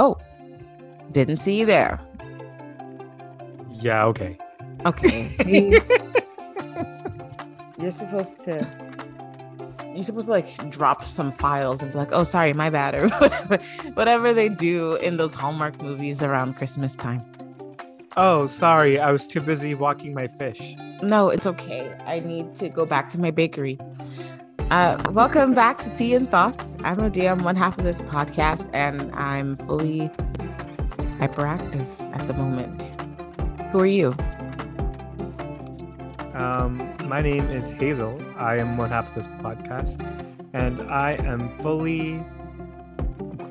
Oh, didn't see you there. Yeah, okay. Okay. You're supposed to. You're supposed to like drop some files and be like, "Oh, sorry, my bad," or whatever, whatever they do in those Hallmark movies around Christmas time. Oh, sorry. I was too busy walking my fish. No, it's okay. I need to go back to my bakery. Uh, welcome back to Tea and Thoughts. I'm Odi. I'm one half of this podcast, and I'm fully hyperactive at the moment. Who are you? Um, my name is Hazel. I am one half of this podcast, and I am fully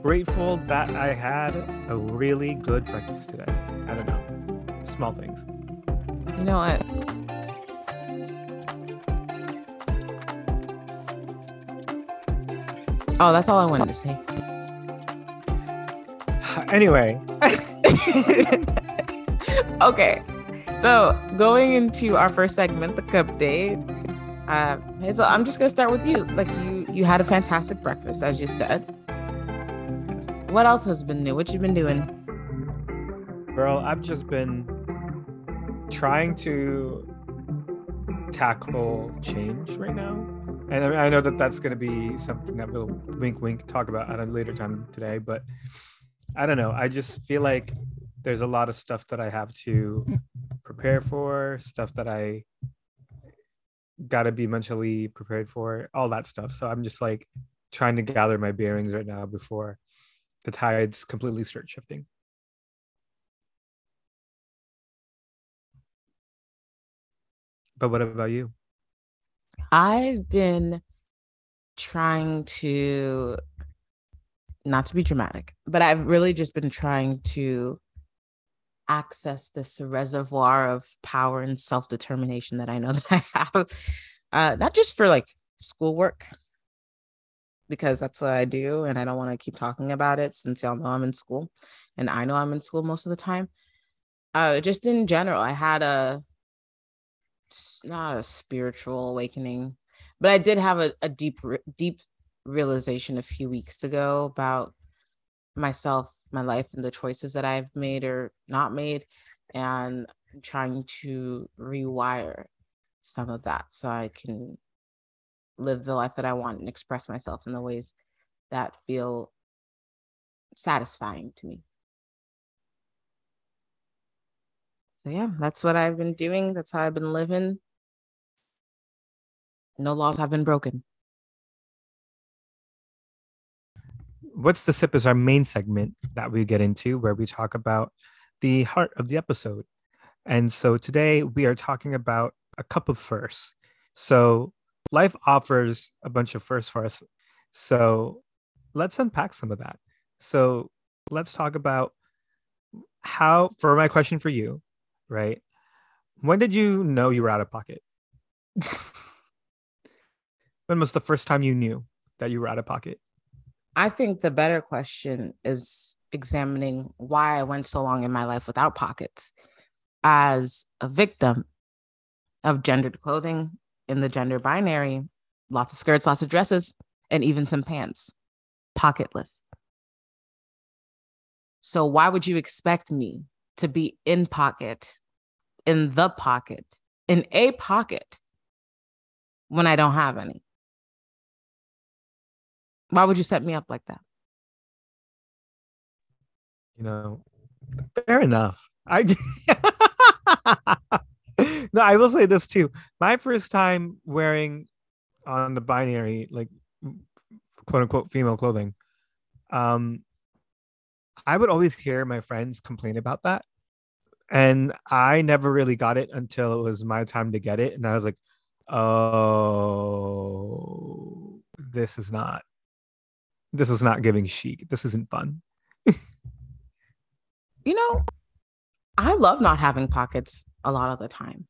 grateful that I had a really good breakfast today. I don't know, small things. You know what? Oh, that's all I wanted to say. Anyway, okay. So going into our first segment, the cup date. Uh, Hazel, I'm just gonna start with you. Like you, you had a fantastic breakfast, as you said. What else has been new? What you been doing? girl, I've just been trying to tackle change right now. And I know that that's going to be something that we'll wink, wink talk about at a later time today. But I don't know. I just feel like there's a lot of stuff that I have to prepare for, stuff that I got to be mentally prepared for, all that stuff. So I'm just like trying to gather my bearings right now before the tides completely start shifting. But what about you? I've been trying to not to be dramatic, but I've really just been trying to access this reservoir of power and self-determination that I know that I have. Uh, not just for like schoolwork, because that's what I do, and I don't want to keep talking about it since y'all know I'm in school, and I know I'm in school most of the time. Uh, just in general, I had a not a spiritual awakening, but I did have a, a deep, deep realization a few weeks ago about myself, my life, and the choices that I've made or not made, and trying to rewire some of that so I can live the life that I want and express myself in the ways that feel satisfying to me. So yeah, that's what I've been doing. That's how I've been living. No laws have been broken. What's the sip is our main segment that we get into where we talk about the heart of the episode. And so today we are talking about a cup of firsts. So life offers a bunch of firsts for us. So let's unpack some of that. So let's talk about how, for my question for you, right? When did you know you were out of pocket? when was the first time you knew that you were out of pocket? I think the better question is examining why I went so long in my life without pockets as a victim of gendered clothing in the gender binary, lots of skirts, lots of dresses, and even some pants, pocketless. So, why would you expect me to be in pocket, in the pocket, in a pocket when I don't have any? Why would you set me up like that? you know fair enough i no i will say this too my first time wearing on the binary like quote unquote female clothing um i would always hear my friends complain about that and i never really got it until it was my time to get it and i was like oh this is not this is not giving chic this isn't fun you know, I love not having pockets a lot of the time.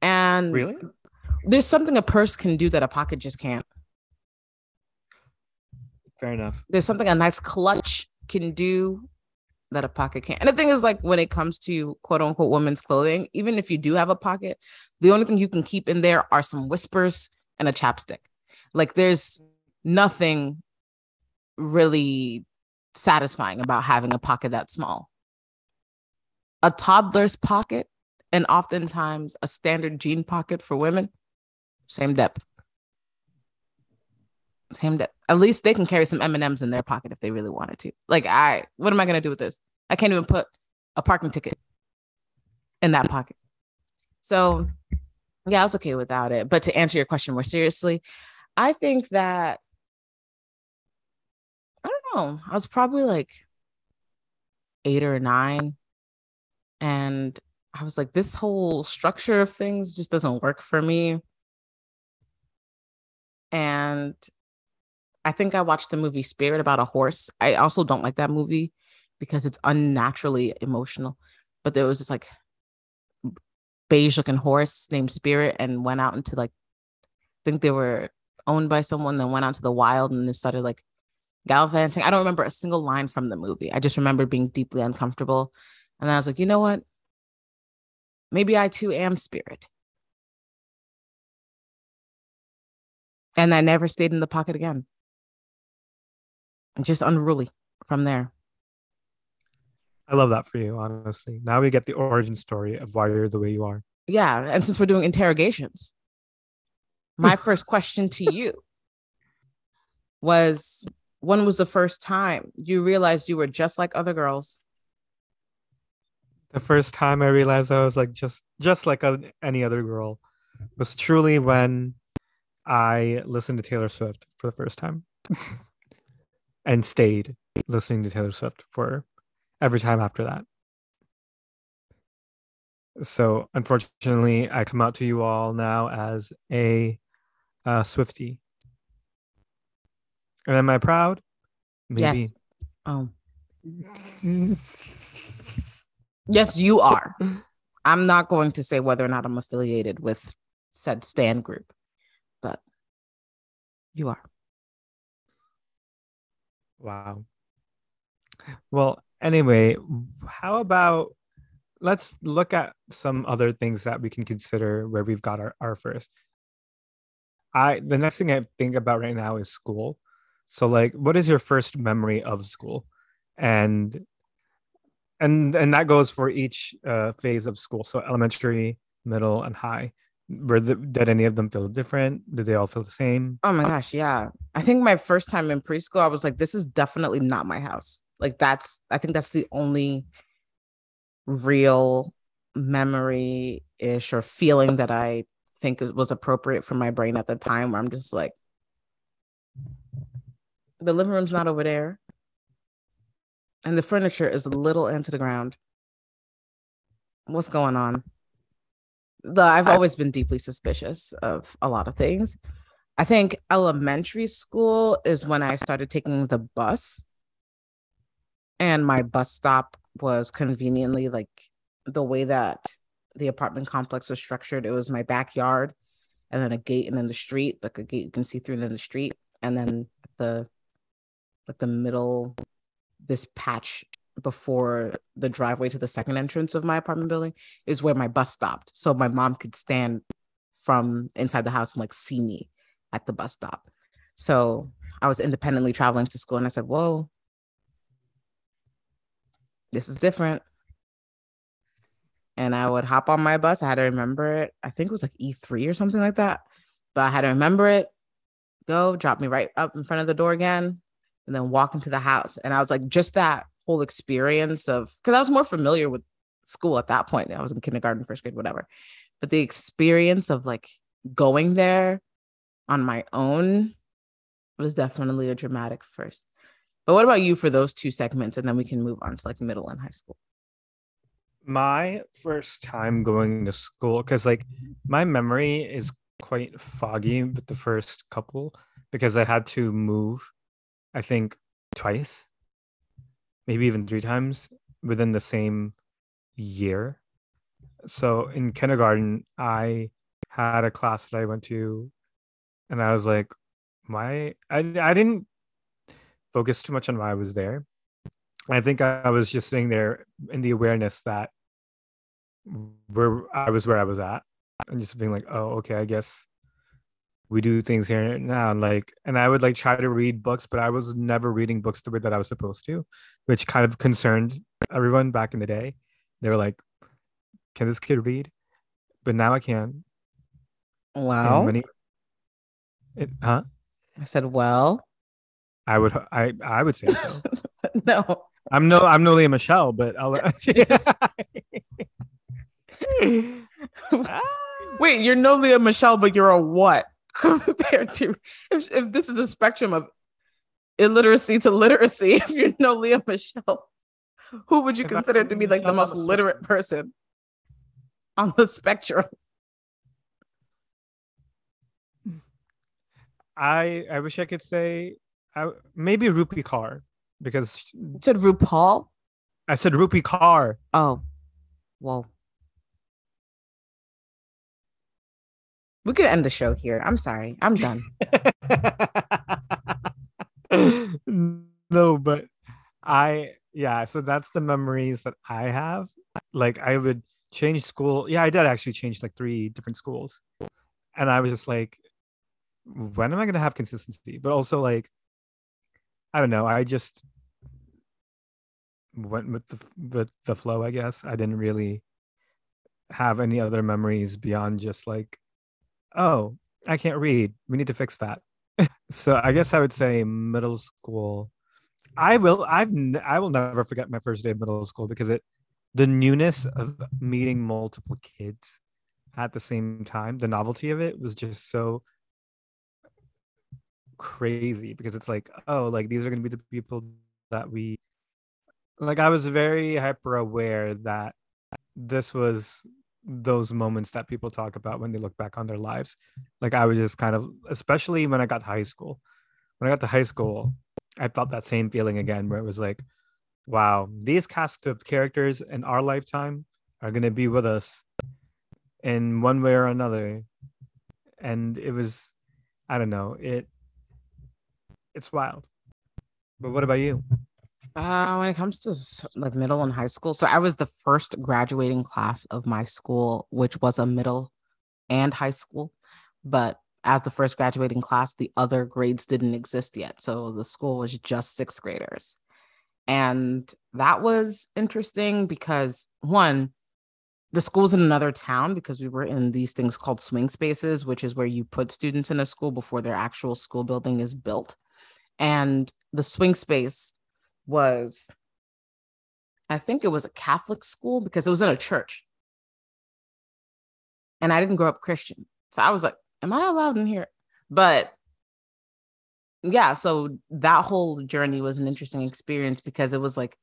And really there's something a purse can do that a pocket just can't. fair enough There's something a nice clutch can do that a pocket can't. And the thing is, like, when it comes to quote unquote women's clothing, even if you do have a pocket, the only thing you can keep in there are some whispers and a chapstick. Like, there's nothing really satisfying about having a pocket that small. A toddler's pocket and oftentimes a standard jean pocket for women, same depth. Same. At least they can carry some M&Ms in their pocket if they really wanted to. Like I what am I going to do with this? I can't even put a parking ticket in that pocket. So, yeah, I was okay without it. But to answer your question more seriously, I think that I don't know. I was probably like eight or nine. And I was like, this whole structure of things just doesn't work for me. And I think I watched the movie Spirit about a horse. I also don't like that movie because it's unnaturally emotional. But there was this like beige looking horse named Spirit and went out into like, I think they were owned by someone, then went out to the wild and they started like gallivanting. I don't remember a single line from the movie. I just remember being deeply uncomfortable. And then I was like, you know what? Maybe I too am Spirit. And I never stayed in the pocket again. Just unruly from there. I love that for you, honestly. Now we get the origin story of why you're the way you are. Yeah. And since we're doing interrogations, my first question to you was when was the first time you realized you were just like other girls? The first time I realized I was like just just like any other girl was truly when I listened to Taylor Swift for the first time and stayed listening to Taylor Swift for every time after that. So unfortunately, I come out to you all now as a uh, Swifty. And am I proud? Maybe. Yes. Oh. yes, you are. I'm not going to say whether or not I'm affiliated with said stand group, but you are. Wow. Well, anyway, how about let's look at some other things that we can consider where we've got our, our first. I the next thing I think about right now is school. So like what is your first memory of school? And and and that goes for each uh, phase of school. So elementary, middle, and high. Were the, did any of them feel different? Did they all feel the same? Oh my uh, gosh, yeah. I think my first time in preschool, I was like, this is definitely not my house. Like that's I think that's the only real memory ish or feeling that I think was appropriate for my brain at the time where I'm just like the living room's not over there and the furniture is a little into the ground. What's going on? The I've always been deeply suspicious of a lot of things. I think elementary school is when I started taking the bus and my bus stop was conveniently like the way that the apartment complex was structured. It was my backyard and then a gate and then the street, like a gate you can see through then the street. And then the like the middle, this patch before the driveway to the second entrance of my apartment building is where my bus stopped. So my mom could stand from inside the house and like see me at the bus stop. So I was independently traveling to school and I said, Whoa, this is different. And I would hop on my bus. I had to remember it. I think it was like E3 or something like that. But I had to remember it, go, drop me right up in front of the door again, and then walk into the house. And I was like, just that whole experience of, because I was more familiar with school at that point. I was in kindergarten, first grade, whatever. But the experience of like going there on my own was definitely a dramatic first. But what about you for those two segments? And then we can move on to like middle and high school. My first time going to school, because like my memory is quite foggy with the first couple because I had to move, I think, twice, maybe even three times within the same year. So in kindergarten, I had a class that I went to, and I was like, why? I, I didn't focus too much on why I was there. I think I was just sitting there in the awareness that where I was where I was at and just being like, oh, okay, I guess we do things here and now like and i would like try to read books but i was never reading books the way that i was supposed to which kind of concerned everyone back in the day. They were like can this kid read? But now i can. Wow. And he, it, huh? I said, well, i would i i would say so. No. i'm no i'm no lea michele but i'll ah. Wait, you're no Lea Michele, but you're a what compared to if, if this is a spectrum of illiteracy to literacy, if you know Lea Michele, who would you If consider to be like the most I'm literate person on the spectrum? i i wish i could say I, maybe rupi kaur because You said RuPaul? i said rupi kaur Oh, whoa. We could end the show here. I'm sorry. I'm done. no, but I yeah, so that's the memories that I have. Like I would change school. Yeah, I did actually change like three different schools. And I was just like when am I going to have consistency? But also like I don't know, I just went with the with the flow, I guess. I didn't really have any other memories beyond just like oh, I can't read. We need to fix that. so I guess I would say middle school. I will. I've. I will never forget my first day of middle school because it, the newness of meeting multiple kids at the same time, the novelty of it was just so crazy because it's like, oh, like these are going to be the people that we. Like I was very hyper aware that this was those moments that people talk about when they look back on their lives. Like I was just kind of, especially when I got to high school. When I got to high school, I felt that same feeling again, where it was like, wow, these cast of characters in our lifetime are gonna be with us in one way or another. And it was, I don't know, it it's wild. But what about you? Uh, when it comes to like middle and high school, so I was the first graduating class of my school, which was a middle and high school. But as the first graduating class, the other grades didn't exist yet. So the school was just sixth graders. And that was interesting because one, the school's in another town because we were in these things called swing spaces, which is where you put students in a school before their actual school building is built. And the swing space was, I think it was a Catholic school because it was in a church. And I didn't grow up Christian. So I was like, am I allowed in here? But yeah, so that whole journey was an interesting experience because it was like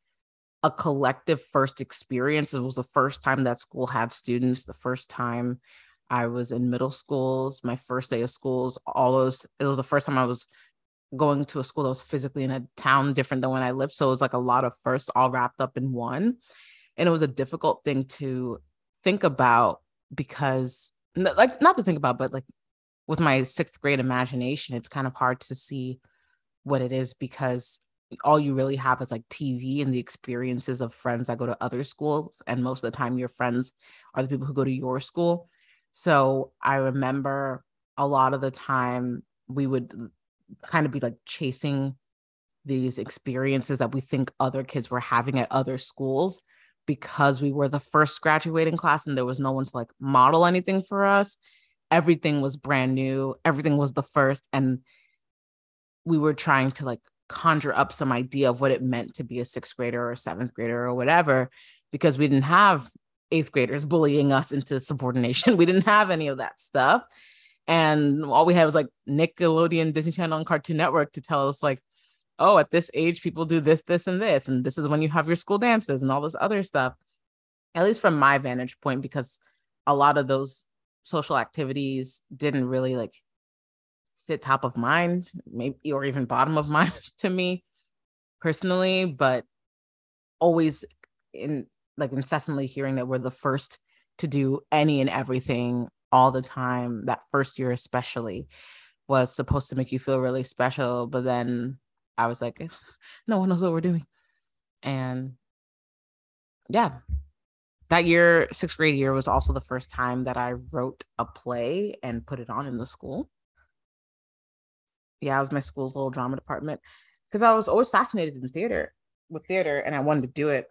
a collective first experience. It was the first time that school had students, the first time I was in middle schools, my first day of schools, all those, it was the first time I was going to a school that was physically in a town different than when I lived. So it was like a lot of firsts all wrapped up in one. And it was a difficult thing to think about because, like, not to think about, but like with my sixth grade imagination, it's kind of hard to see what it is because all you really have is like TV and the experiences of friends that go to other schools. And most of the time, your friends are the people who go to your school. So I remember a lot of the time we would kind of be like chasing these experiences that we think other kids were having at other schools because we were the first graduating class and there was no one to like model anything for us. Everything was brand new, everything was the first. And we were trying to like conjure up some idea of what it meant to be a sixth grader or a seventh grader or whatever because we didn't have eighth graders bullying us into subordination. We didn't have any of that stuff. And all we had was like Nickelodeon, Disney Channel, and Cartoon Network to tell us, like, oh, at this age, people do this, this, and this. And this is when you have your school dances and all this other stuff. At least from my vantage point, because a lot of those social activities didn't really like sit top of mind, maybe or even bottom of mind to me personally, but always in like incessantly hearing that we're the first to do any and everything all the time. That first year, especially, was supposed to make you feel really special. But then I was like, no one knows what we're doing. And yeah, that year, sixth grade year, was also the first time that I wrote a play and put it on in the school. yeah, it was my school's little drama department because I was always fascinated in theater with theater and I wanted to do it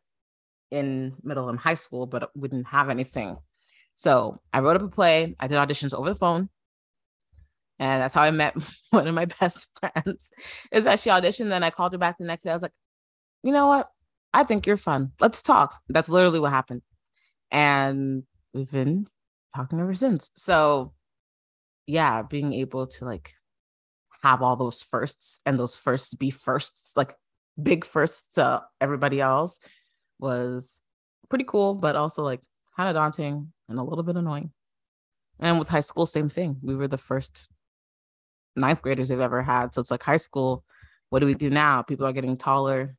in middle and high school, but we didn't have anything. So I wrote up a play. I did auditions over the phone. And that's how I met one of my best friends. Is that she auditioned. Then I called her back the next day. I was like, you know what? I think you're fun. Let's talk. That's literally what happened. And we've been talking ever since. So yeah, being able to like have all those firsts and those firsts be firsts, like big firsts to everybody else was pretty cool, but also like kind of daunting and a little bit annoying. And with high school, same thing. We were the first ninth graders they've ever had. So it's like high school. What do we do now? People are getting taller,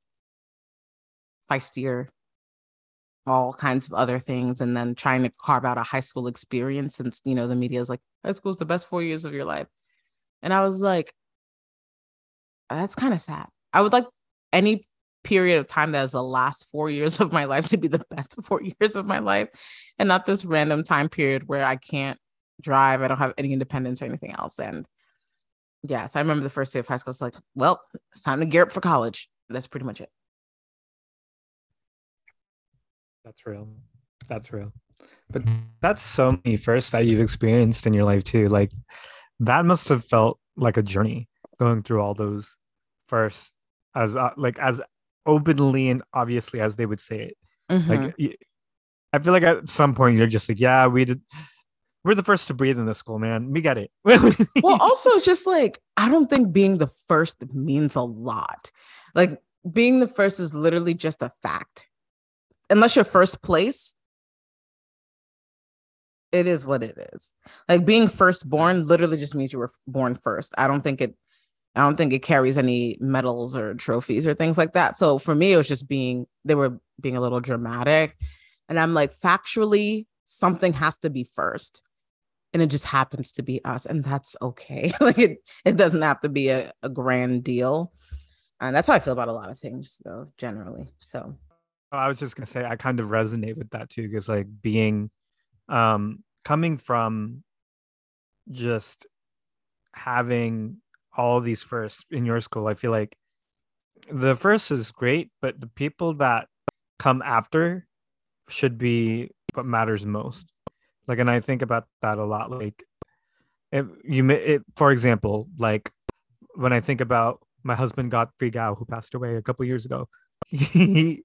feistier, all kinds of other things, and then trying to carve out a high school experience. Since you know the media is like high school is the best four years of your life, and I was like, that's kind of sad. I would like any period of time that is the last four years of my life to be the best four years of my life, and not this random time period where I can't drive, I don't have any independence or anything else, and yes, I remember the first day of high school. It's like, well, it's time to gear up for college. That's pretty much it. That's real. That's real. But that's so many firsts that you've experienced in your life too. Like that must have felt like a journey going through all those firsts as uh, like as openly and obviously as they would say it. Mm-hmm. Like I feel like at some point you're just like, yeah, we did we're the first to breathe in this school, man. We get it. well, also just like I don't think being the first means a lot. Like being the first is literally just a fact. Unless you're first place, it is what it is. Like being firstborn literally just means you were born first. I don't think it I don't think it carries any medals or trophies or things like that. So for me, it was just being they were being a little dramatic. And I'm like, factually, something has to be first. And it just happens to be us and that's okay. Like it it doesn't have to be a, a grand deal. And that's how i feel about a lot of things though generally. So. I was just gonna say i kind of resonate with that too because like being um coming from just having all these firsts in your school i feel like the first is great but the people that come after should be what matters most. Like and i think about that a lot like you it, for example like when i think about my husband godfrey gao who passed away a couple years ago he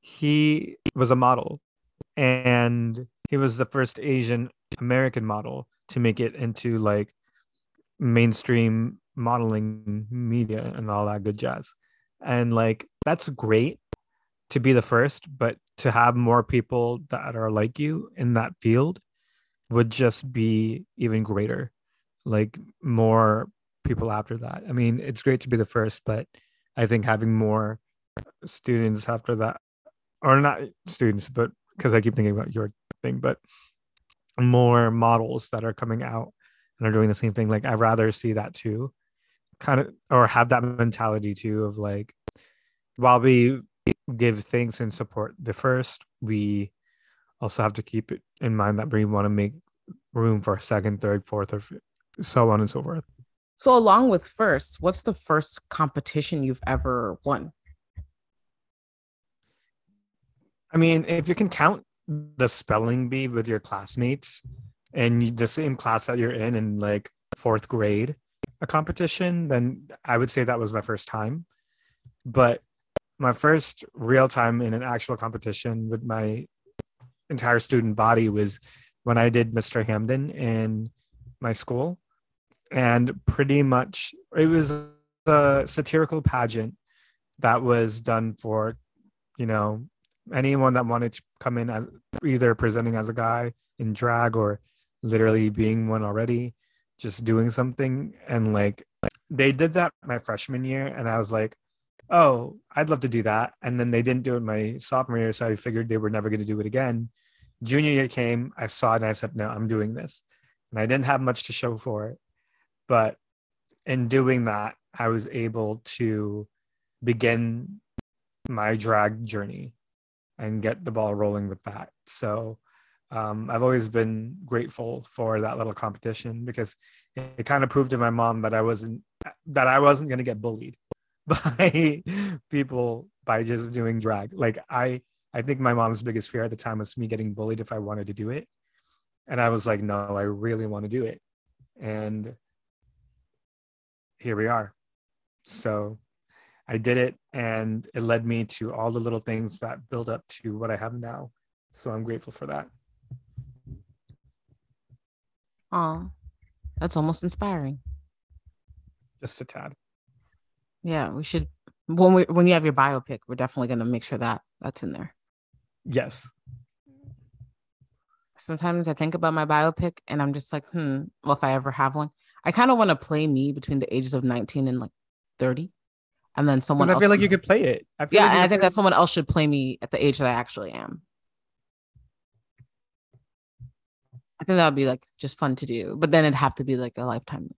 he was a model and he was the first asian american model to make it into like mainstream modeling media and all that good jazz and like that's great to be the first, but to have more people that are like you in that field would just be even greater. Like more people after that. I mean, it's great to be the first, but I think having more students after that, or not students, but because I keep thinking about your thing, but more models that are coming out and are doing the same thing. Like I'd rather see that too, kind of, or have that mentality too of like, while we give thanks and support the first, we also have to keep it in mind that we want to make room for a second, third, fourth, or so on and so forth. So, along with first, what's the first competition you've ever won? I mean, if you can count the spelling bee with your classmates and the same class that you're in in like fourth grade, a competition, then I would say that was my first time. But my first real time in an actual competition with my entire student body was when I did Mr. Hamden in my school. And pretty much it was a satirical pageant that was done for, you know, anyone that wanted to come in as either presenting as a guy in drag or literally being one already, just doing something. And like they did that my freshman year. And I was like, oh, I'd love to do that. And then they didn't do it my sophomore year. So I figured they were never going to do it again. Junior year came, I saw it and I said, no, I'm doing this. And I didn't have much to show for it. But in doing that, I was able to begin my drag journey and get the ball rolling with that. So um, I've always been grateful for that little competition because it, it kind of proved to my mom that I wasn't that I wasn't going to get bullied by people by just doing drag. Like I I think my mom's biggest fear at the time was me getting bullied if I wanted to do it. And I was like, no, I really want to do it. And here we are. So I did it and it led me to all the little things that build up to what I have now. So I'm grateful for that. Oh, that's almost inspiring. Just a tad. Yeah, we should when we when you have your biopic, we're definitely gonna make sure that that's in there. Yes. Sometimes I think about my biopic and I'm just like, hmm, well, if I ever have one, I kind of want to play me between the ages of 19 and like 30. And then someone I feel like you could play it. I yeah, like and I think that someone else should play me at the age that I actually am. I think that would be like just fun to do, but then it'd have to be like a lifetime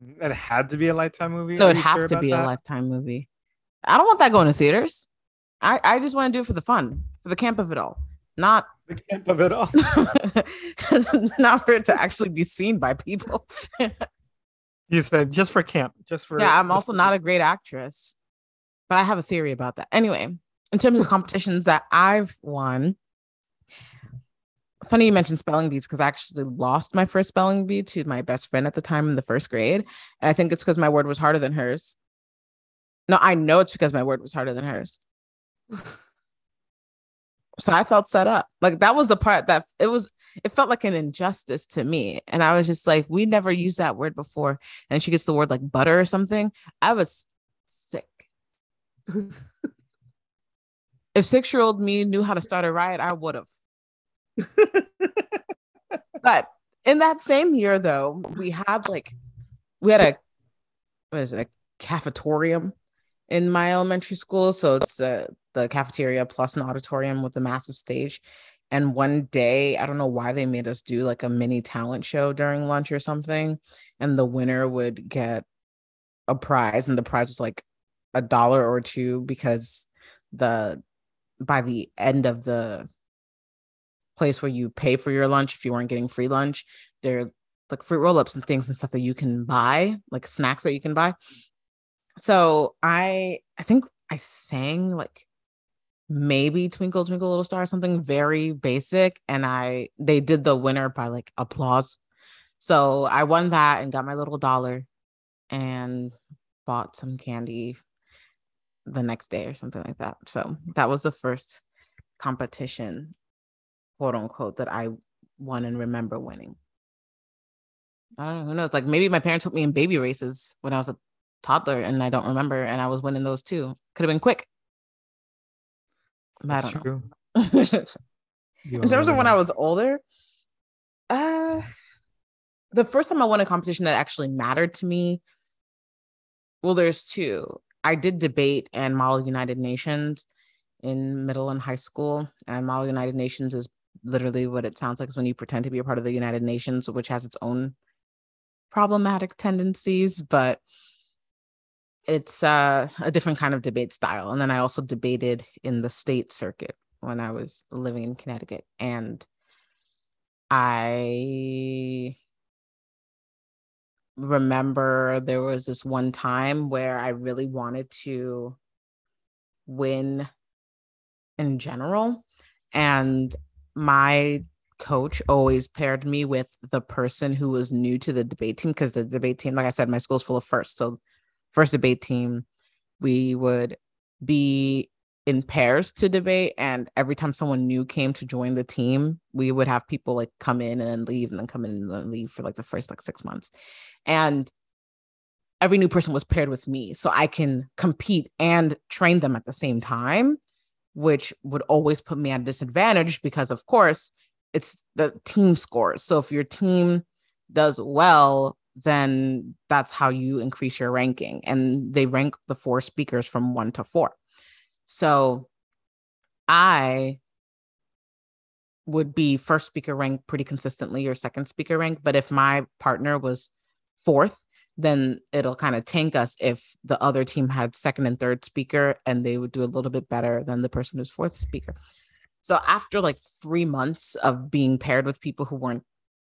movie. It had to be a lifetime movie. No, it'd have sure to be that? a lifetime movie. I don't want that going to theaters. I, I just want to do it for the fun, for the camp of it all, not the camp of it all, not for it to actually be seen by people. you said just for camp, just for. Yeah, I'm also not a great actress, but I have a theory about that. Anyway, in terms of competitions that I've won, funny you mentioned spelling bees because I actually lost my first spelling bee to my best friend at the time in the first grade. And I think it's because my word was harder than hers. No, I know it's because my word was harder than hers. so I felt set up. Like that was the part that it was, it felt like an injustice to me. And I was just like, we never used that word before. And she gets the word like butter or something. I was sick. if six year old me knew how to start a riot, I would have. but in that same year, though, we had like we had a what is it, a cafetorium in my elementary school. So it's the cafeteria plus an auditorium with a massive stage. And one day, I don't know why they made us do like a mini talent show during lunch or something. And the winner would get a prize, and the prize was like a dollar or two because the by the end of the place where you pay for your lunch if you weren't getting free lunch. They're like fruit roll-ups and things and stuff that you can buy, like snacks that you can buy. So I I think I sang like maybe Twinkle Twinkle Little Star, something very basic. And I they did the winner by like applause. So I won that and got my little dollar and bought some candy the next day or something like that. So that was the first competition quote unquote that I won and remember winning. I don't know, who knows? Like maybe my parents put me in baby races when I was a toddler and I don't remember and I was winning those too. Could have been quick. That's true. in terms of when I was older, uh the first time I won a competition that actually mattered to me, well, there's two. I did debate and model United Nations in middle and high school. And model United Nations is literally what it sounds like is when you pretend to be a part of the United Nations, which has its own problematic tendencies, but it's uh, a different kind of debate style. And then I also debated in the state circuit when I was living in Connecticut. And I remember there was this one time where I really wanted to win in general. And my coach always paired me with the person who was new to the debate team because the debate team, like I said, my school's full of first. So, first debate team, we would be in pairs to debate. And every time someone new came to join the team, we would have people like come in and leave and then come in and then leave for like the first like six months. And every new person was paired with me so I can compete and train them at the same time which would always put me at a disadvantage because, of course, it's the team scores. So if your team does well, then that's how you increase your ranking. And they rank the four speakers from one to four. So I would be first speaker ranked pretty consistently or second speaker ranked. But if my partner was fourth, then it'll kind of tank us if the other team had second and third speaker and they would do a little bit better than the person who's fourth speaker. So after like three months of being paired with people who weren't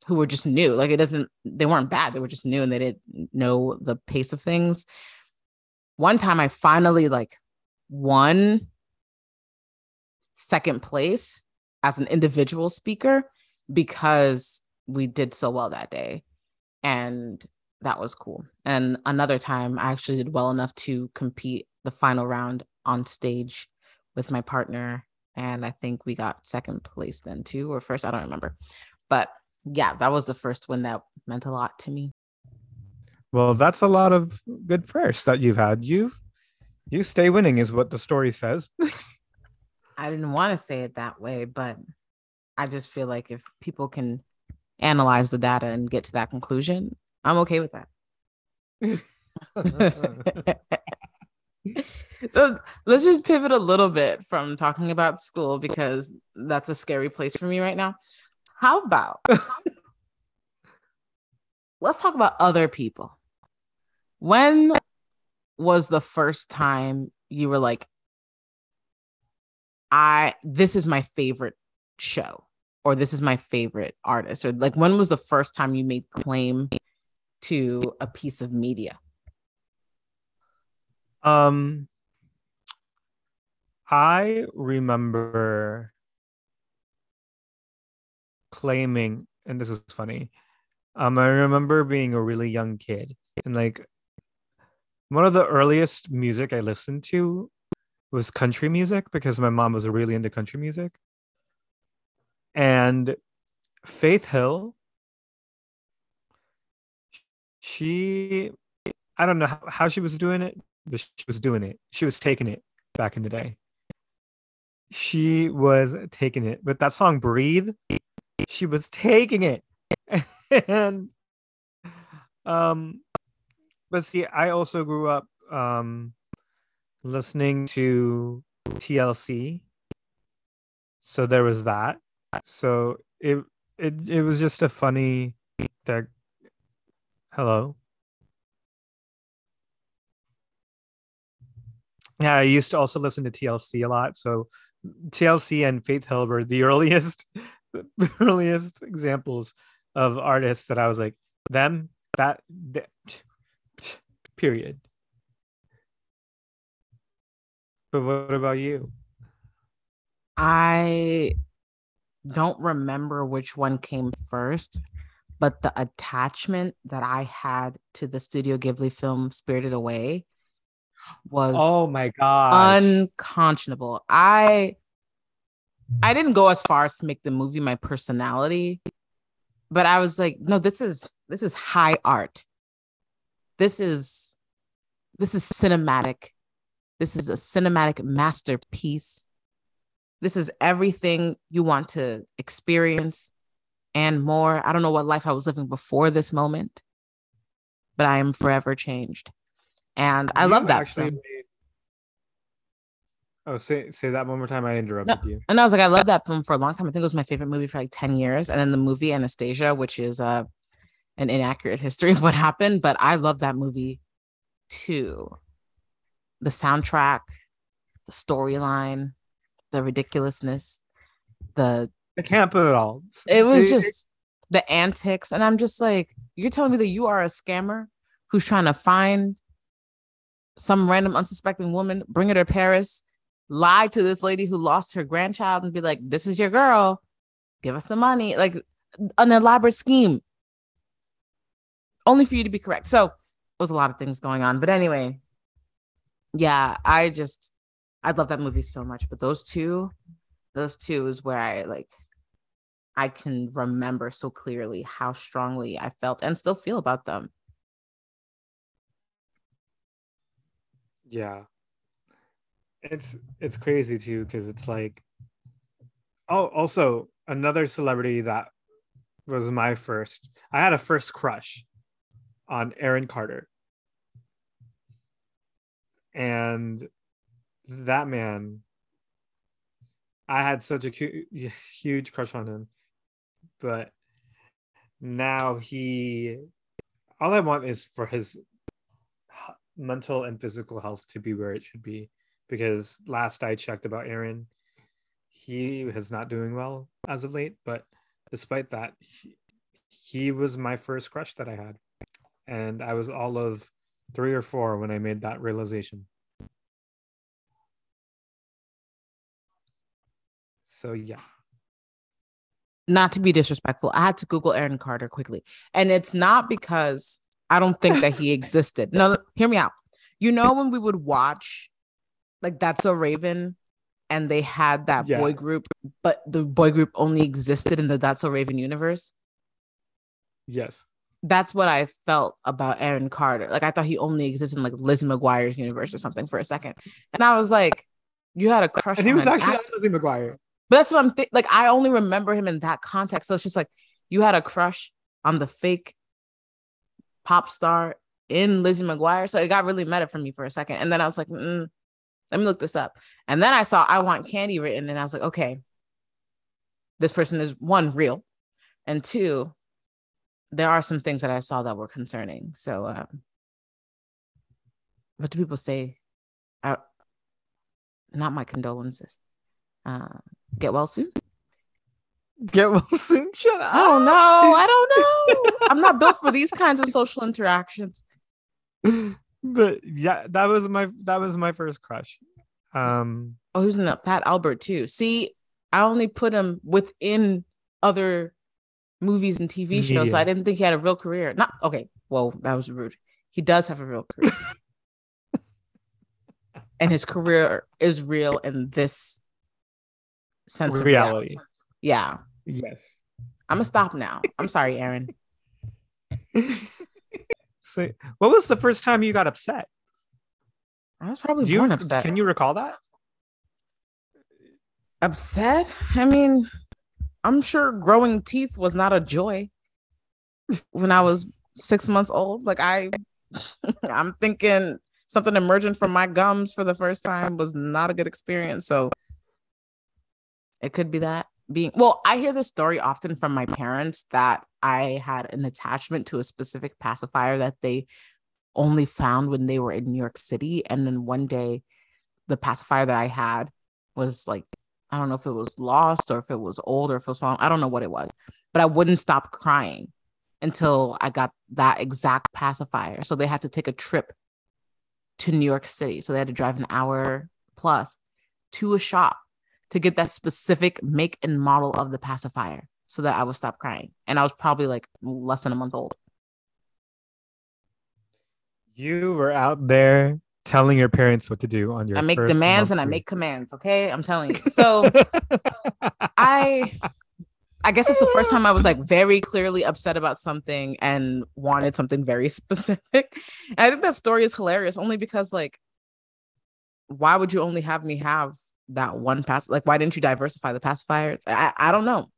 who were just new, like it doesn't they weren't bad, they were just new and they didn't know the pace of things. One time I finally like won second place as an individual speaker because we did so well that day. And that was cool. And another time I actually did well enough to compete the final round on stage with my partner. And I think we got second place then too, or first, I don't remember. But yeah, that was the first one that meant a lot to me. Well, that's a lot of good firsts that you've had. You you stay winning is what the story says. I didn't want to say it that way, but I just feel like if people can analyze the data and get to that conclusion, I'm okay with that. so let's just pivot a little bit from talking about school because that's a scary place for me right now. How about let's talk about other people. When was the first time you were like, I this is my favorite show or this is my favorite artist or like when was the first time you made claim to a piece of media? Um I remember claiming and this is funny. Um I remember being a really young kid and like one of the earliest music I listened to was country music because my mom was really into country music. And Faith Hill, she, I don't know how, she was doing it, but she was doing it. She was taking it back in the day. She was taking it. But that song, Breathe, she was taking it. and, um, but see, I also grew up, um, listening to TLC. So there was that. So it it it was just a funny that hello. Yeah, I used to also listen to TLC a lot. So TLC and Faith Hill were the earliest the earliest examples of artists that I was like them that, that period. But what about you? I don't remember which one came first, but the attachment that I had to the Studio Ghibli film Spirited Away was oh my god unconscionable. I I didn't go as far as to make the movie my personality, but I was like, no, this is this is high art. This is this is cinematic this is a cinematic masterpiece. This is everything you want to experience and more. I don't know what life I was living before this moment, but I am forever changed. And I you love that. Actually film. Made... Oh, say say that one more time. I interrupted no, you. And I was like, I love that film for a long time. I think it was my favorite movie for like 10 years. And then the movie Anastasia, which is uh an inaccurate history of what happened, but I love that movie too the soundtrack, the storyline, the ridiculousness, the I can't put it all. It was just the antics, and I'm just like, you're telling me that you are a scammer who's trying to find some random unsuspecting woman, bring her to Paris, lie to this lady who lost her grandchild, and be like, "This is your girl, give us the money," like an elaborate scheme, only for you to be correct. So it was a lot of things going on, but anyway, yeah, I just I love that movie so much. But those two, those two is where I like I can remember so clearly how strongly I felt and still feel about them. Yeah. It's it's crazy too because it's like oh also another celebrity that was my first I had a first crush on Aaron Carter and that man i had such a cu- huge crush on him but now he all i want is for his mental and physical health to be where it should be because last i checked about aaron he is not doing well as of late. But despite that, he, he was my first crush that I had, and I was all of three or four when I made that realization. So yeah. Not to be disrespectful, I had to Google Aaron Carter quickly. And it's not because I don't think that he existed. No, hear me out. You know, when we would watch like That's So Raven and they had that yeah. boy group, but the boy group only existed in the That's So Raven universe? Yes. That's what I felt about Aaron Carter. Like I thought he only existed in like Lizzie McGuire's universe or something for a second. And I was like, you had a crush. And he was actually act- Lizzie McGuire. But that's what I'm th- like. I only remember him in that context. So it's just like you had a crush on the fake pop star in Lizzie McGuire. So it got really meta for me for a second. And then I was like, mm, let me look this up. And then I saw I Want Candy written. And I was like, okay, this person is one, real. And two, there are some things that I saw that were concerning. So, um, what do people say? I, not my condolences. Uh, get well soon. Get well soon. Shut up. I don't know. I don't know. I'm not built for these kinds of social interactions. But yeah, that was my that was my first crush. Um Oh, who's in that Fat Albert too. See, I only put him within other movies and TV shows. So I didn't think he had a real career. Not okay. Well, that was rude. He does have a real career. and his career is real in this sense reality. of reality. Yeah. Yes. I'm gonna stop now. I'm sorry, Aaron. so, what was the first time you got upset? I was probably Do born you, upset. Can you recall that? Upset? I mean, I'm sure growing teeth was not a joy when I was six months old. Like I, I'm thinking something emerging from my gums for the first time was not a good experience. So it could be that being well, I hear this story often from my parents that I had an attachment to a specific pacifier that they only found when they were in New York City. And then one day the pacifier that I had was like, I don't know if it was lost or if it was old or if it was wrong. I don't know what it was, but I wouldn't stop crying until I got that exact pacifier. So they had to take a trip to New York City. So they had to drive an hour plus to a shop to get that specific make and model of the pacifier so that I would stop crying. And I was probably like less than a month old. You were out there telling your parents what to do on your I make demands and I make commands, okay? I'm telling you. So I I guess it's the first time I was like very clearly upset about something and wanted something very specific. And I think that story is hilarious only because like why would you only have me have that one pass like why didn't you diversify the pacifiers? I i don't know.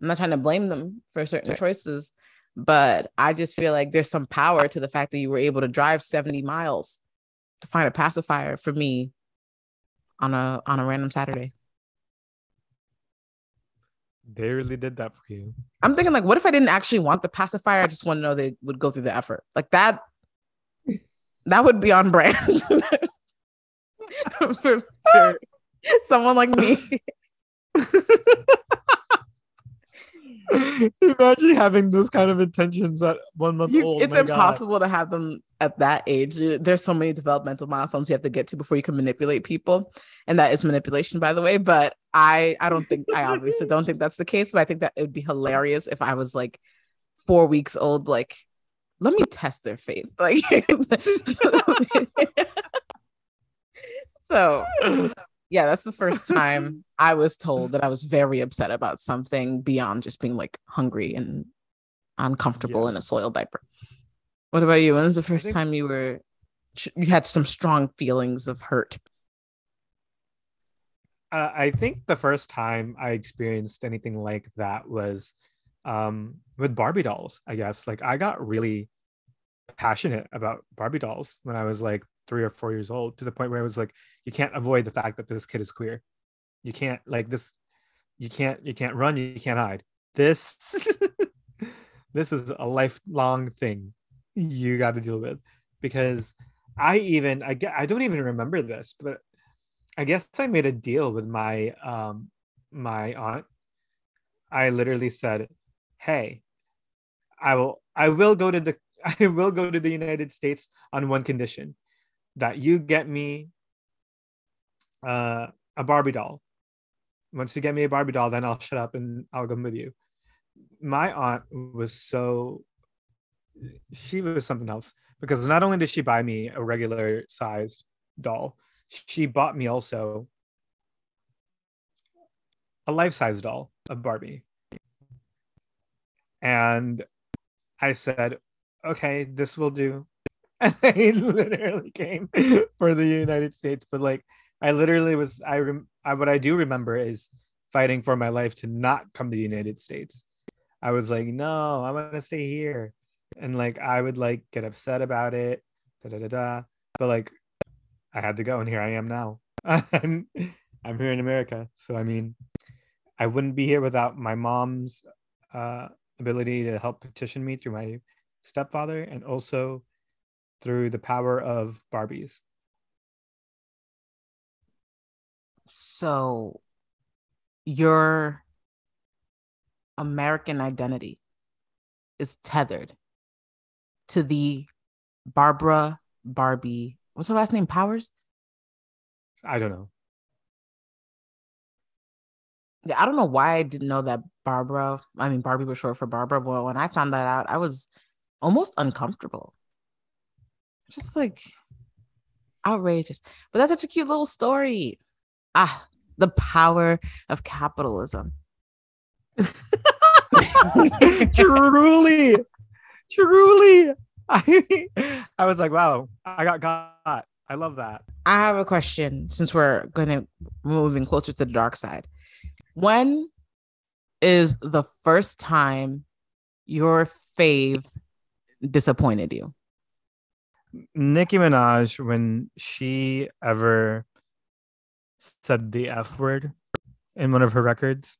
I'm not trying to blame them for certain choices but i just feel like there's some power to the fact that you were able to drive 70 miles to find a pacifier for me on a on a random saturday. They really did that for you. I'm thinking like what if i didn't actually want the pacifier? I just want to know they would go through the effort. Like that that would be on brand. For, for, someone like me. Imagine having those kind of intentions at one month you, old. It's impossible God. to have them at that age. There's so many developmental milestones you have to get to before you can manipulate people, and that is manipulation, by the way. But I, I don't think I obviously don't think that's the case. But I think that it would be hilarious if I was like four weeks old, like let me test their faith, like. so yeah, that's the first time I was told that I was very upset about something beyond just being like hungry and uncomfortable yeah. in a soiled diaper. What about you? When was the first think- time you were you had some strong feelings of hurt? Uh, I think the first time I experienced anything like that was um, with Barbie dolls. I guess like I got really passionate about Barbie dolls when I was like three or four years old to the point where I was like, you can't avoid the fact that this kid is queer. You can't like this. You can't. You can't run. You can't hide. This. this is a lifelong thing you got to deal with because I even I I don't even remember this, but I guess I made a deal with my um my aunt. I literally said, "Hey, I will I will go to the I will go to the United States on one condition that you get me uh, a Barbie doll. Once you get me a Barbie doll, then I'll shut up and I'll come with you. My aunt was so she was something else because not only did she buy me a regular sized doll, she bought me also a life size doll of Barbie. And I said, okay, this will do. I literally came for the United States. But like, I literally was, I, rem- I, what I do remember is fighting for my life to not come to the United States. I was like, no, I'm going to stay here. And like, I would like get upset about it. Da, da, da, da. But like, I had to go, and here I am now. I'm, I'm here in America. So, I mean, I wouldn't be here without my mom's uh, ability to help petition me through my stepfather and also through the power of Barbies. So your American identity is tethered to the Barbara Barbie. What's her last name? Powers? I don't know. Yeah, I don't know why I didn't know that Barbara, I mean Barbie was short for Barbara, but when I found that out, I was almost uncomfortable. Just like outrageous. But that's such a cute little story. Ah, the power of capitalism. truly, truly. I, I was like, wow, I got caught. I love that. I have a question since we're gonna moving closer to the dark side. When is the first time your fave disappointed you? Nicki Minaj, when she ever said the F word in one of her records,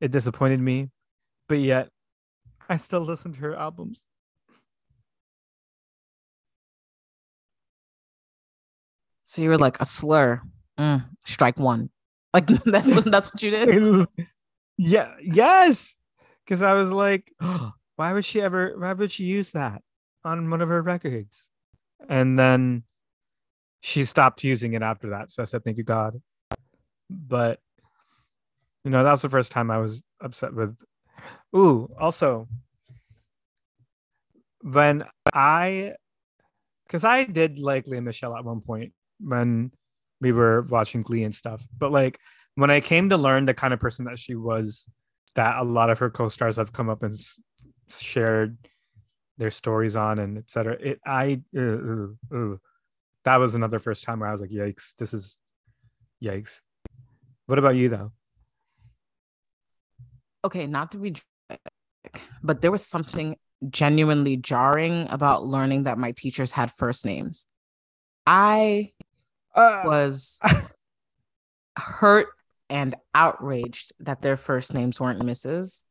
it disappointed me. But yet, I still listen to her albums. So you were like a slur, mm, strike one. Like that's what that's what you did. yeah. Yes. Because I was like, why would she ever why would she use that on one of her records and then she stopped using it after that. So i said thank you god. But you know that was the first time i was upset with ooh also when i because i did like Lea Michele at one point when we were watching glee and stuff. But like when i came to learn the kind of person that she was that a lot of her co-stars have come up and shared their stories on and etc. It I uh, uh, uh, that was another first time where I was like, yikes, this is yikes. What about you though? Okay, not to be dramatic, but there was something genuinely jarring about learning that my teachers had first names. I uh, was hurt and outraged that their first names weren't Mrs.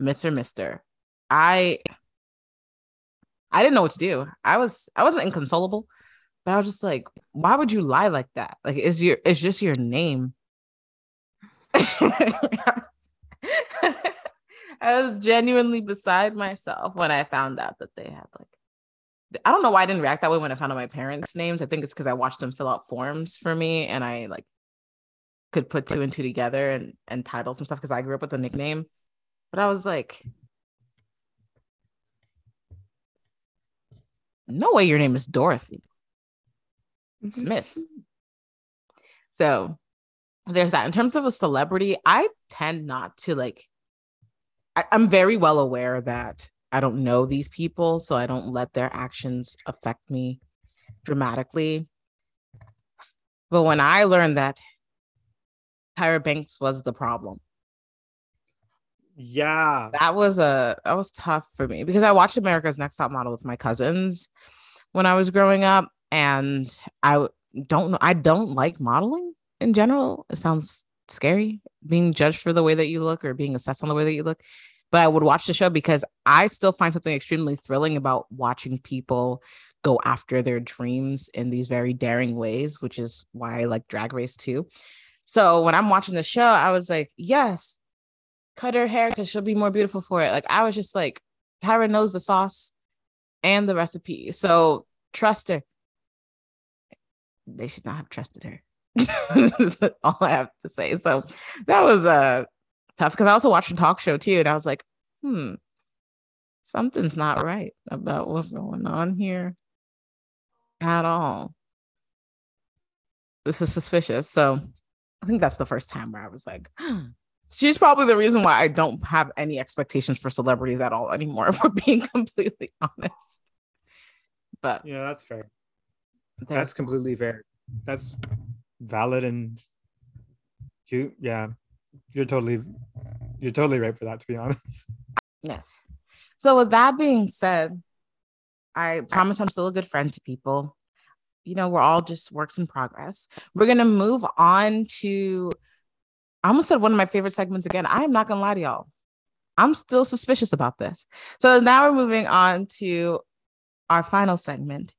Mr. Mister. I I didn't know what to do. I was I wasn't inconsolable, but I was just like, why would you lie like that? Like, is your it's just your name. I was genuinely beside myself when I found out that they had like I don't know why I didn't react that way when I found out my parents' names. I think it's because I watched them fill out forms for me and I like could put two and two together and and titles and stuff because I grew up with a nickname. But I was like, no way your name is Dorothy. Mm-hmm. It's Miss. So there's that. In terms of a celebrity, I tend not to like, I, I'm very well aware that I don't know these people, so I don't let their actions affect me dramatically. But when I learned that Tyra Banks was the problem, yeah. That was a that was tough for me because I watched America's Next Top Model with my cousins when I was growing up and I don't know I don't like modeling in general. It sounds scary being judged for the way that you look or being assessed on the way that you look. But I would watch the show because I still find something extremely thrilling about watching people go after their dreams in these very daring ways, which is why I like Drag Race too. So when I'm watching the show, I was like, yes, cut her hair because she'll be more beautiful for it. Like I was just like, Tyra knows the sauce and the recipe. So trust her. They should not have trusted her. all I have to say. So that was uh tough because I also watched a talk show too, and I was like, hmm, something's not right about what's going on here at all. This is suspicious. So I think that's the first time where I was like, she's probably the reason why I don't have any expectations for celebrities at all anymore, if we're being completely honest. But yeah, that's fair. That's completely fair. That's valid and you yeah, you're totally you're totally right for that to be honest. Yes. So with that being said, I promise I'm still a good friend to people. You know, we're all just works in progress. We're gonna move on to I almost said one of my favorite segments again. I am not gonna lie to y'all. I'm still suspicious about this. So now we're moving on to our final segment,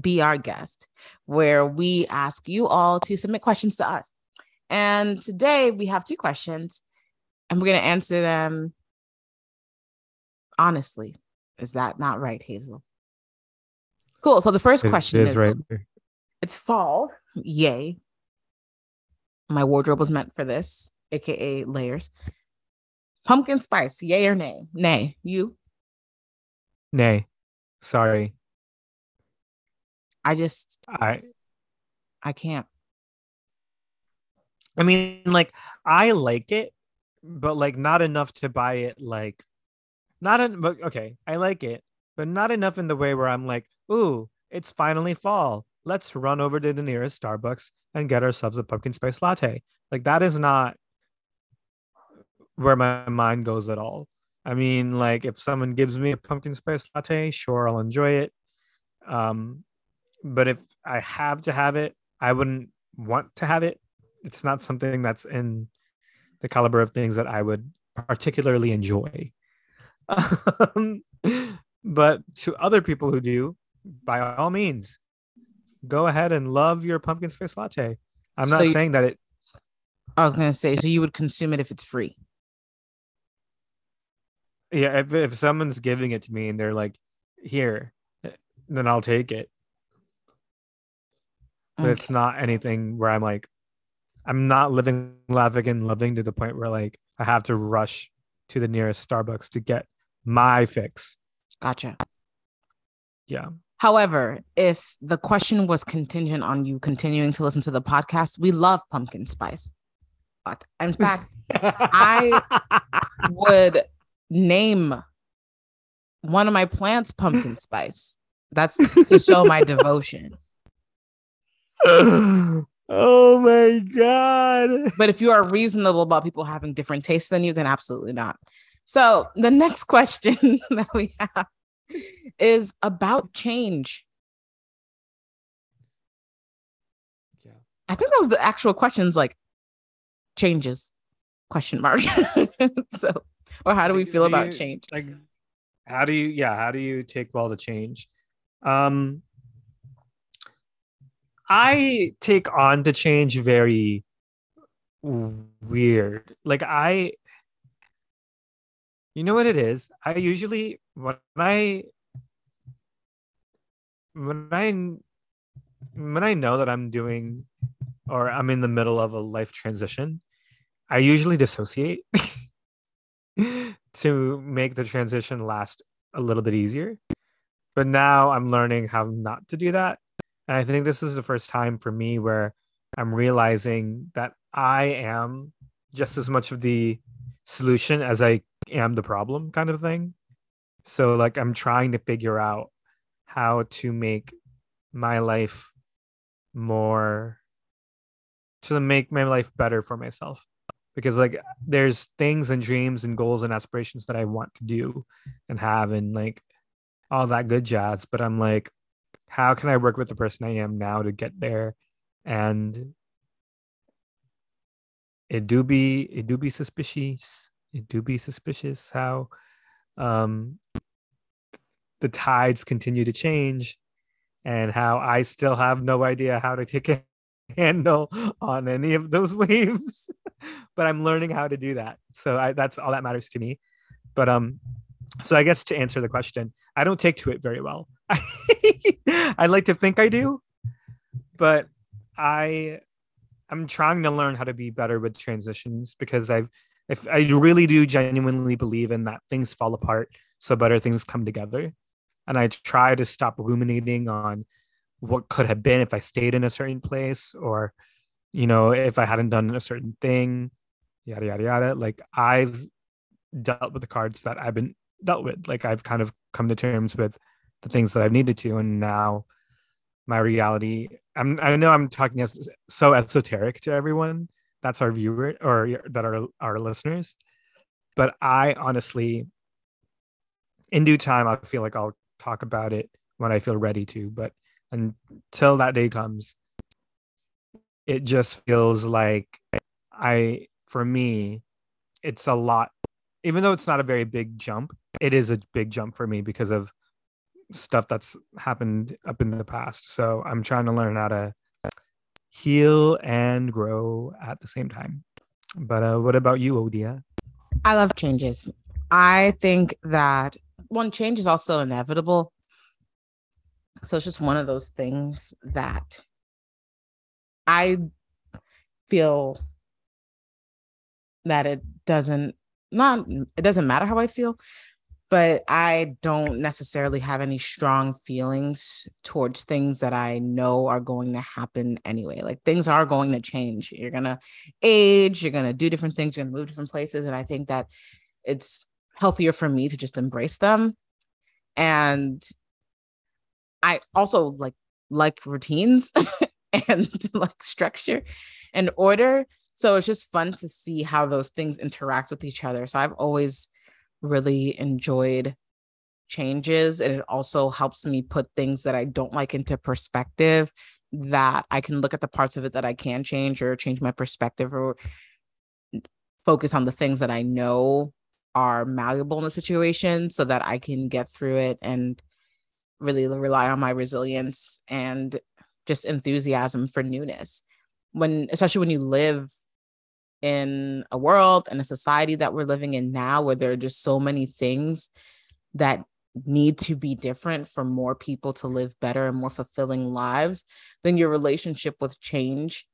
Be Our Guest, where we ask you all to submit questions to us. And today we have two questions, and we're going to answer them honestly. Is that not right, Hazel? Cool. So the first question is, is right. it's fall. Yay. My wardrobe was meant for this, aka layers. Pumpkin spice, yay or nay? Nay. You? Nay. Sorry. I just I I can't. I mean, like I like it, but like not enough to buy it. Like not in, but okay, I like it, but not enough in the way where I'm like, ooh, it's finally fall. Let's run over to the nearest Starbucks and get ourselves a pumpkin spice latte. Like that is not where my mind goes at all. I mean, like if someone gives me a pumpkin spice latte, sure, I'll enjoy it. Um, but if I have to have it, I wouldn't want to have it it's not something that's in the caliber of things that I would particularly enjoy. Um, but to other people who do, by all means, go ahead and love your pumpkin spice latte. I'm so not you, saying that it. I was gonna say, so you would consume it if it's free. Yeah, if if someone's giving it to me and they're like, "Here," then I'll take it. But okay. it's not anything where I'm like, I'm not living laughing and loving to the point where like I have to rush to the nearest Starbucks to get my fix. Gotcha. Yeah. However, if the question was contingent on you continuing to listen to the podcast, we love pumpkin spice. But in fact, I would name one of my plants pumpkin spice. That's to show my devotion. Oh my god. But if you are reasonable about people having different tastes than you, then absolutely not. So the next question that we have is about change. Yeah. I think that was the actual questions like changes question mark. so or how do we feel about change? Like how do you yeah, how do you take all the change? Um I take on the change very weird. Like I you know what it is? I usually when I when I when I know that I'm doing or I'm in the middle of a life transition, I usually dissociate to make the transition last a little bit easier. But now I'm learning how not to do that and I think this is the first time for me where I'm realizing that I am just as much of the solution as I am the problem kind of thing. So like I'm trying to figure out how to make my life more to make my life better for myself because like there's things and dreams and goals and aspirations that I want to do and have and like all that good jazz but I'm like how can I work with the person I am now to get there? And it do be it do be suspicious. It do be suspicious how um the tides continue to change and how I still have no idea how to take a handle on any of those waves, but I'm learning how to do that. So I, that's all that matters to me. But um, so I guess to answer the question, I don't take to it very well. I like to think I do, but I I'm trying to learn how to be better with transitions because I've if I really do genuinely believe in that things fall apart so better things come together. And I try to stop ruminating on what could have been if I stayed in a certain place or, you know, if I hadn't done a certain thing, yada, yada, yada. Like I've dealt with the cards that I've been dealt with. Like I've kind of come to terms with the things that I've needed to. And now my reality, I'm, I know I'm talking as so esoteric to everyone. That's our viewer or that are our listeners. But I honestly in due time, I feel like I'll talk about it when I feel ready to. But until that day comes, it just feels like I, for me, it's a lot. Even though it's not a very big jump, it is a big jump for me because of stuff that's happened up in the past. So I'm trying to learn how to heal and grow at the same time. But uh, what about you, Odia? I love changes. I think that one change is also inevitable. So it's just one of those things that I feel that it doesn't not it doesn't matter how I feel, but I don't necessarily have any strong feelings towards things that I know are going to happen anyway. Like things are going to change. You're going to age, you're going to do different things, you're going to move different places and I think that it's healthier for me to just embrace them. And i also like like routines and like structure and order. So it's just fun to see how those things interact with each other. So i've always really enjoyed changes and it also helps me put things that i don't like into perspective that i can look at the parts of it that i can change or change my perspective or focus on the things that i know are malleable in the situation so that I can get through it and really rely on my resilience and just enthusiasm for newness. When, especially when you live in a world and a society that we're living in now, where there are just so many things that need to be different for more people to live better and more fulfilling lives, then your relationship with change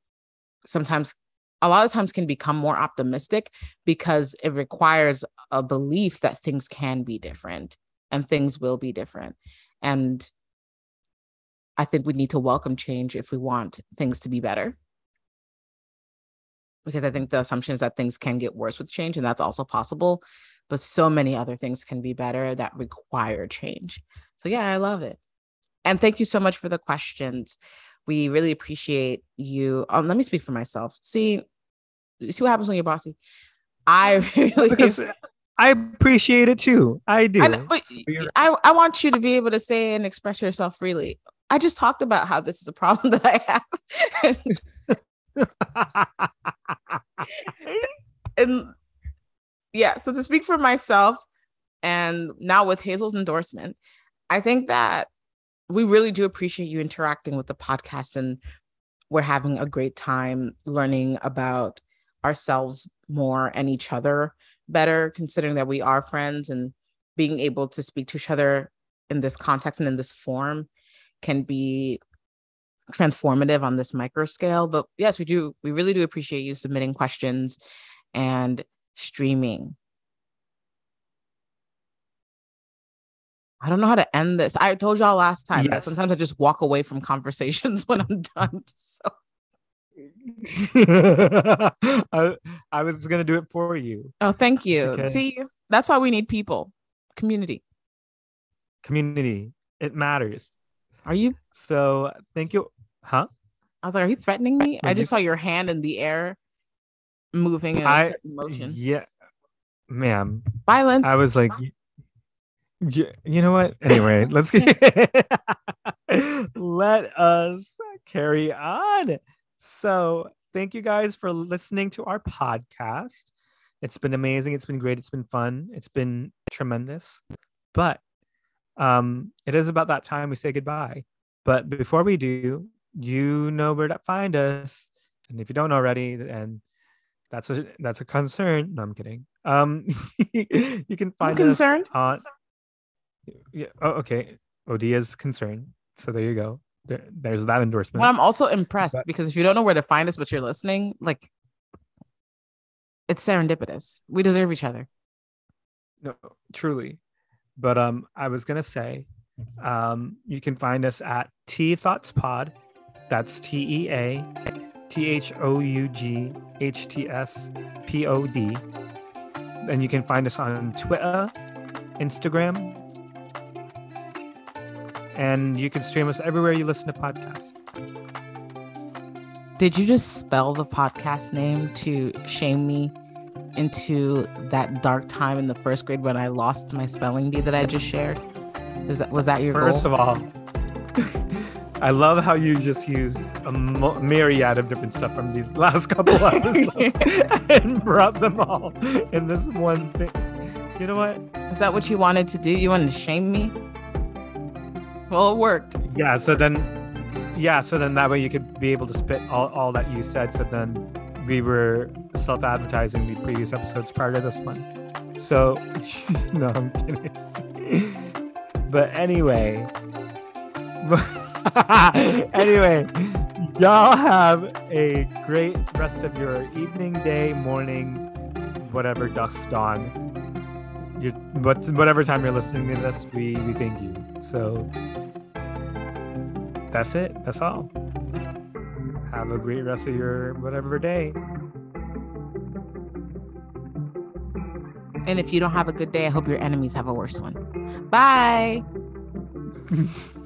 sometimes a lot of times can become more optimistic because it requires a belief that things can be different and things will be different. And I think we need to welcome change if we want things to be better. Because I think the assumption is that things can get worse with change, and that's also possible. But so many other things can be better that require change. So, yeah, I love it. And thank you so much for the questions. We really appreciate you. Um, let me speak for myself. See, see what happens when you're bossy. I really because I appreciate it too. I do. I, but I, I want you to be able to say and express yourself freely. I just talked about how this is a problem that I have. and yeah, so to speak for myself, and now with Hazel's endorsement, I think that we really do appreciate you interacting with the podcast and we're having a great time learning about ourselves more and each other better, considering that we are friends and being able to speak to each other in this context and in this form can be transformative on this micro scale. But yes, we do, we really do appreciate you submitting questions and streaming. I don't know how to end this. I told y'all last time yes. that sometimes I just walk away from conversations when I'm done. So I, I was gonna do it for you. Oh, thank you. Okay. See, that's why we need people, community. Community, it matters. Are you? So thank you. Huh? I was like, are you threatening me? I just you... saw your hand in the air moving in a I, certain motion. Yeah, ma'am. Violence. I was like, you, you know what? Anyway, let's get let us carry on. So, thank you guys for listening to our podcast. It's been amazing. It's been great. It's been fun. It's been tremendous. But um, it is about that time we say goodbye. But before we do, you know where to find us. And if you don't already, and that's a that's a concern. No, I'm kidding. Um, you can find I'm us concerned. on. Yeah. Oh, okay. Odia's concern. So there you go. There, there's that endorsement. But I'm also impressed But- because if you don't know where to find us, but you're listening, like it's serendipitous. We deserve each other. no, truly. But um, I was gonna say, um, you can find us at Tea Thoughts Pod. That's T E A T H O U G H T S P O D. And you can find us on Twitter, Instagram, and you can stream us everywhere you listen to podcasts. Did you just spell the podcast name to shame me into that dark time in the first grade when I lost my spelling bee that I just shared? Is that was that your First goal? of all, I love how you just used a myriad of different stuff from these last couple episodes and brought them all in this one thing. You know what? Is that what you wanted to do? You wanted to shame me? Well, it worked. Yeah. So then, yeah. So then that way you could be able to spit all, all that you said. So then we were self advertising the previous episodes prior to this one. So, no, I'm kidding. but anyway, anyway, y'all have a great rest of your evening, day, morning, whatever dusk dawn. You, what, whatever time you're listening to this, we, we thank you. So that's it. That's all. Have a great rest of your whatever day. And if you don't have a good day, I hope your enemies have a worse one. Bye.